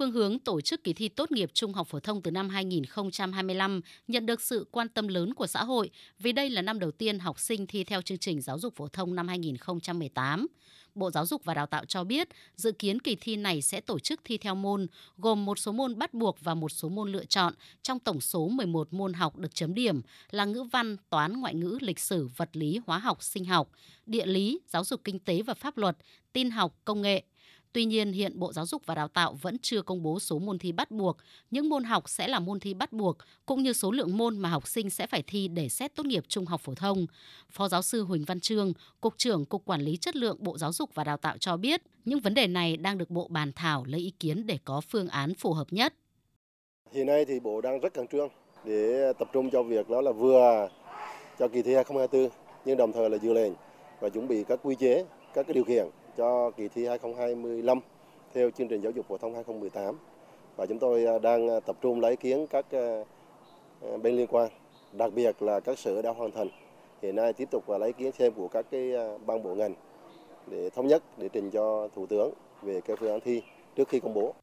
phương hướng tổ chức kỳ thi tốt nghiệp trung học phổ thông từ năm 2025 nhận được sự quan tâm lớn của xã hội vì đây là năm đầu tiên học sinh thi theo chương trình giáo dục phổ thông năm 2018. Bộ Giáo dục và Đào tạo cho biết dự kiến kỳ thi này sẽ tổ chức thi theo môn, gồm một số môn bắt buộc và một số môn lựa chọn trong tổng số 11 môn học được chấm điểm là ngữ văn, toán, ngoại ngữ, lịch sử, vật lý, hóa học, sinh học, địa lý, giáo dục kinh tế và pháp luật, tin học, công nghệ. Tuy nhiên, hiện Bộ Giáo dục và Đào tạo vẫn chưa công bố số môn thi bắt buộc. Những môn học sẽ là môn thi bắt buộc, cũng như số lượng môn mà học sinh sẽ phải thi để xét tốt nghiệp trung học phổ thông. Phó giáo sư Huỳnh Văn Trương, Cục trưởng Cục Quản lý Chất lượng Bộ Giáo dục và Đào tạo cho biết, những vấn đề này đang được Bộ bàn thảo lấy ý kiến để có phương án phù hợp nhất. Hiện nay thì Bộ đang rất khẩn trương để tập trung cho việc đó là vừa cho kỳ thi 2024 nhưng đồng thời là dự lệnh và chuẩn bị các quy chế, các cái điều kiện cho kỳ thi 2025 theo chương trình giáo dục phổ thông 2018 và chúng tôi à, đang à, tập trung lấy ý kiến các à, bên liên quan, đặc biệt là các sở đã hoàn thành. Hiện nay tiếp tục lấy ý kiến thêm của các cái ban bộ ngành để thống nhất để trình cho thủ tướng về cái phương án thi trước khi công bố.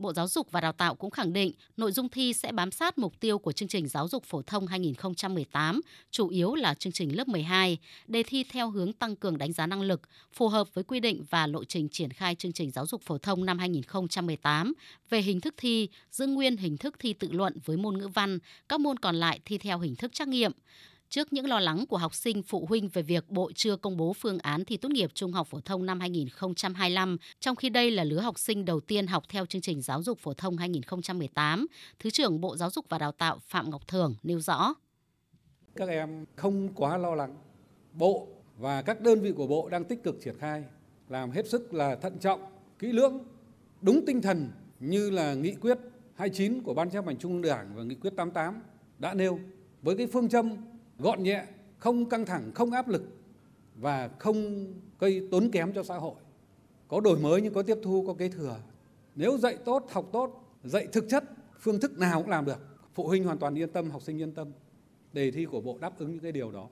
Bộ Giáo dục và Đào tạo cũng khẳng định nội dung thi sẽ bám sát mục tiêu của chương trình giáo dục phổ thông 2018, chủ yếu là chương trình lớp 12, đề thi theo hướng tăng cường đánh giá năng lực, phù hợp với quy định và lộ trình triển khai chương trình giáo dục phổ thông năm 2018. Về hình thức thi, giữ nguyên hình thức thi tự luận với môn ngữ văn, các môn còn lại thi theo hình thức trắc nghiệm. Trước những lo lắng của học sinh phụ huynh về việc Bộ chưa công bố phương án thi tốt nghiệp trung học phổ thông năm 2025, trong khi đây là lứa học sinh đầu tiên học theo chương trình giáo dục phổ thông 2018, Thứ trưởng Bộ Giáo dục và Đào tạo Phạm Ngọc Thường nêu rõ. Các em không quá lo lắng. Bộ và các đơn vị của Bộ đang tích cực triển khai, làm hết sức là thận trọng, kỹ lưỡng, đúng tinh thần như là nghị quyết 29 của Ban chấp hành Trung ương Đảng và nghị quyết 88 đã nêu với cái phương châm gọn nhẹ, không căng thẳng, không áp lực và không gây tốn kém cho xã hội. Có đổi mới nhưng có tiếp thu, có kế thừa. Nếu dạy tốt, học tốt, dạy thực chất, phương thức nào cũng làm được. Phụ huynh hoàn toàn yên tâm, học sinh yên tâm. Đề thi của Bộ đáp ứng những cái điều đó.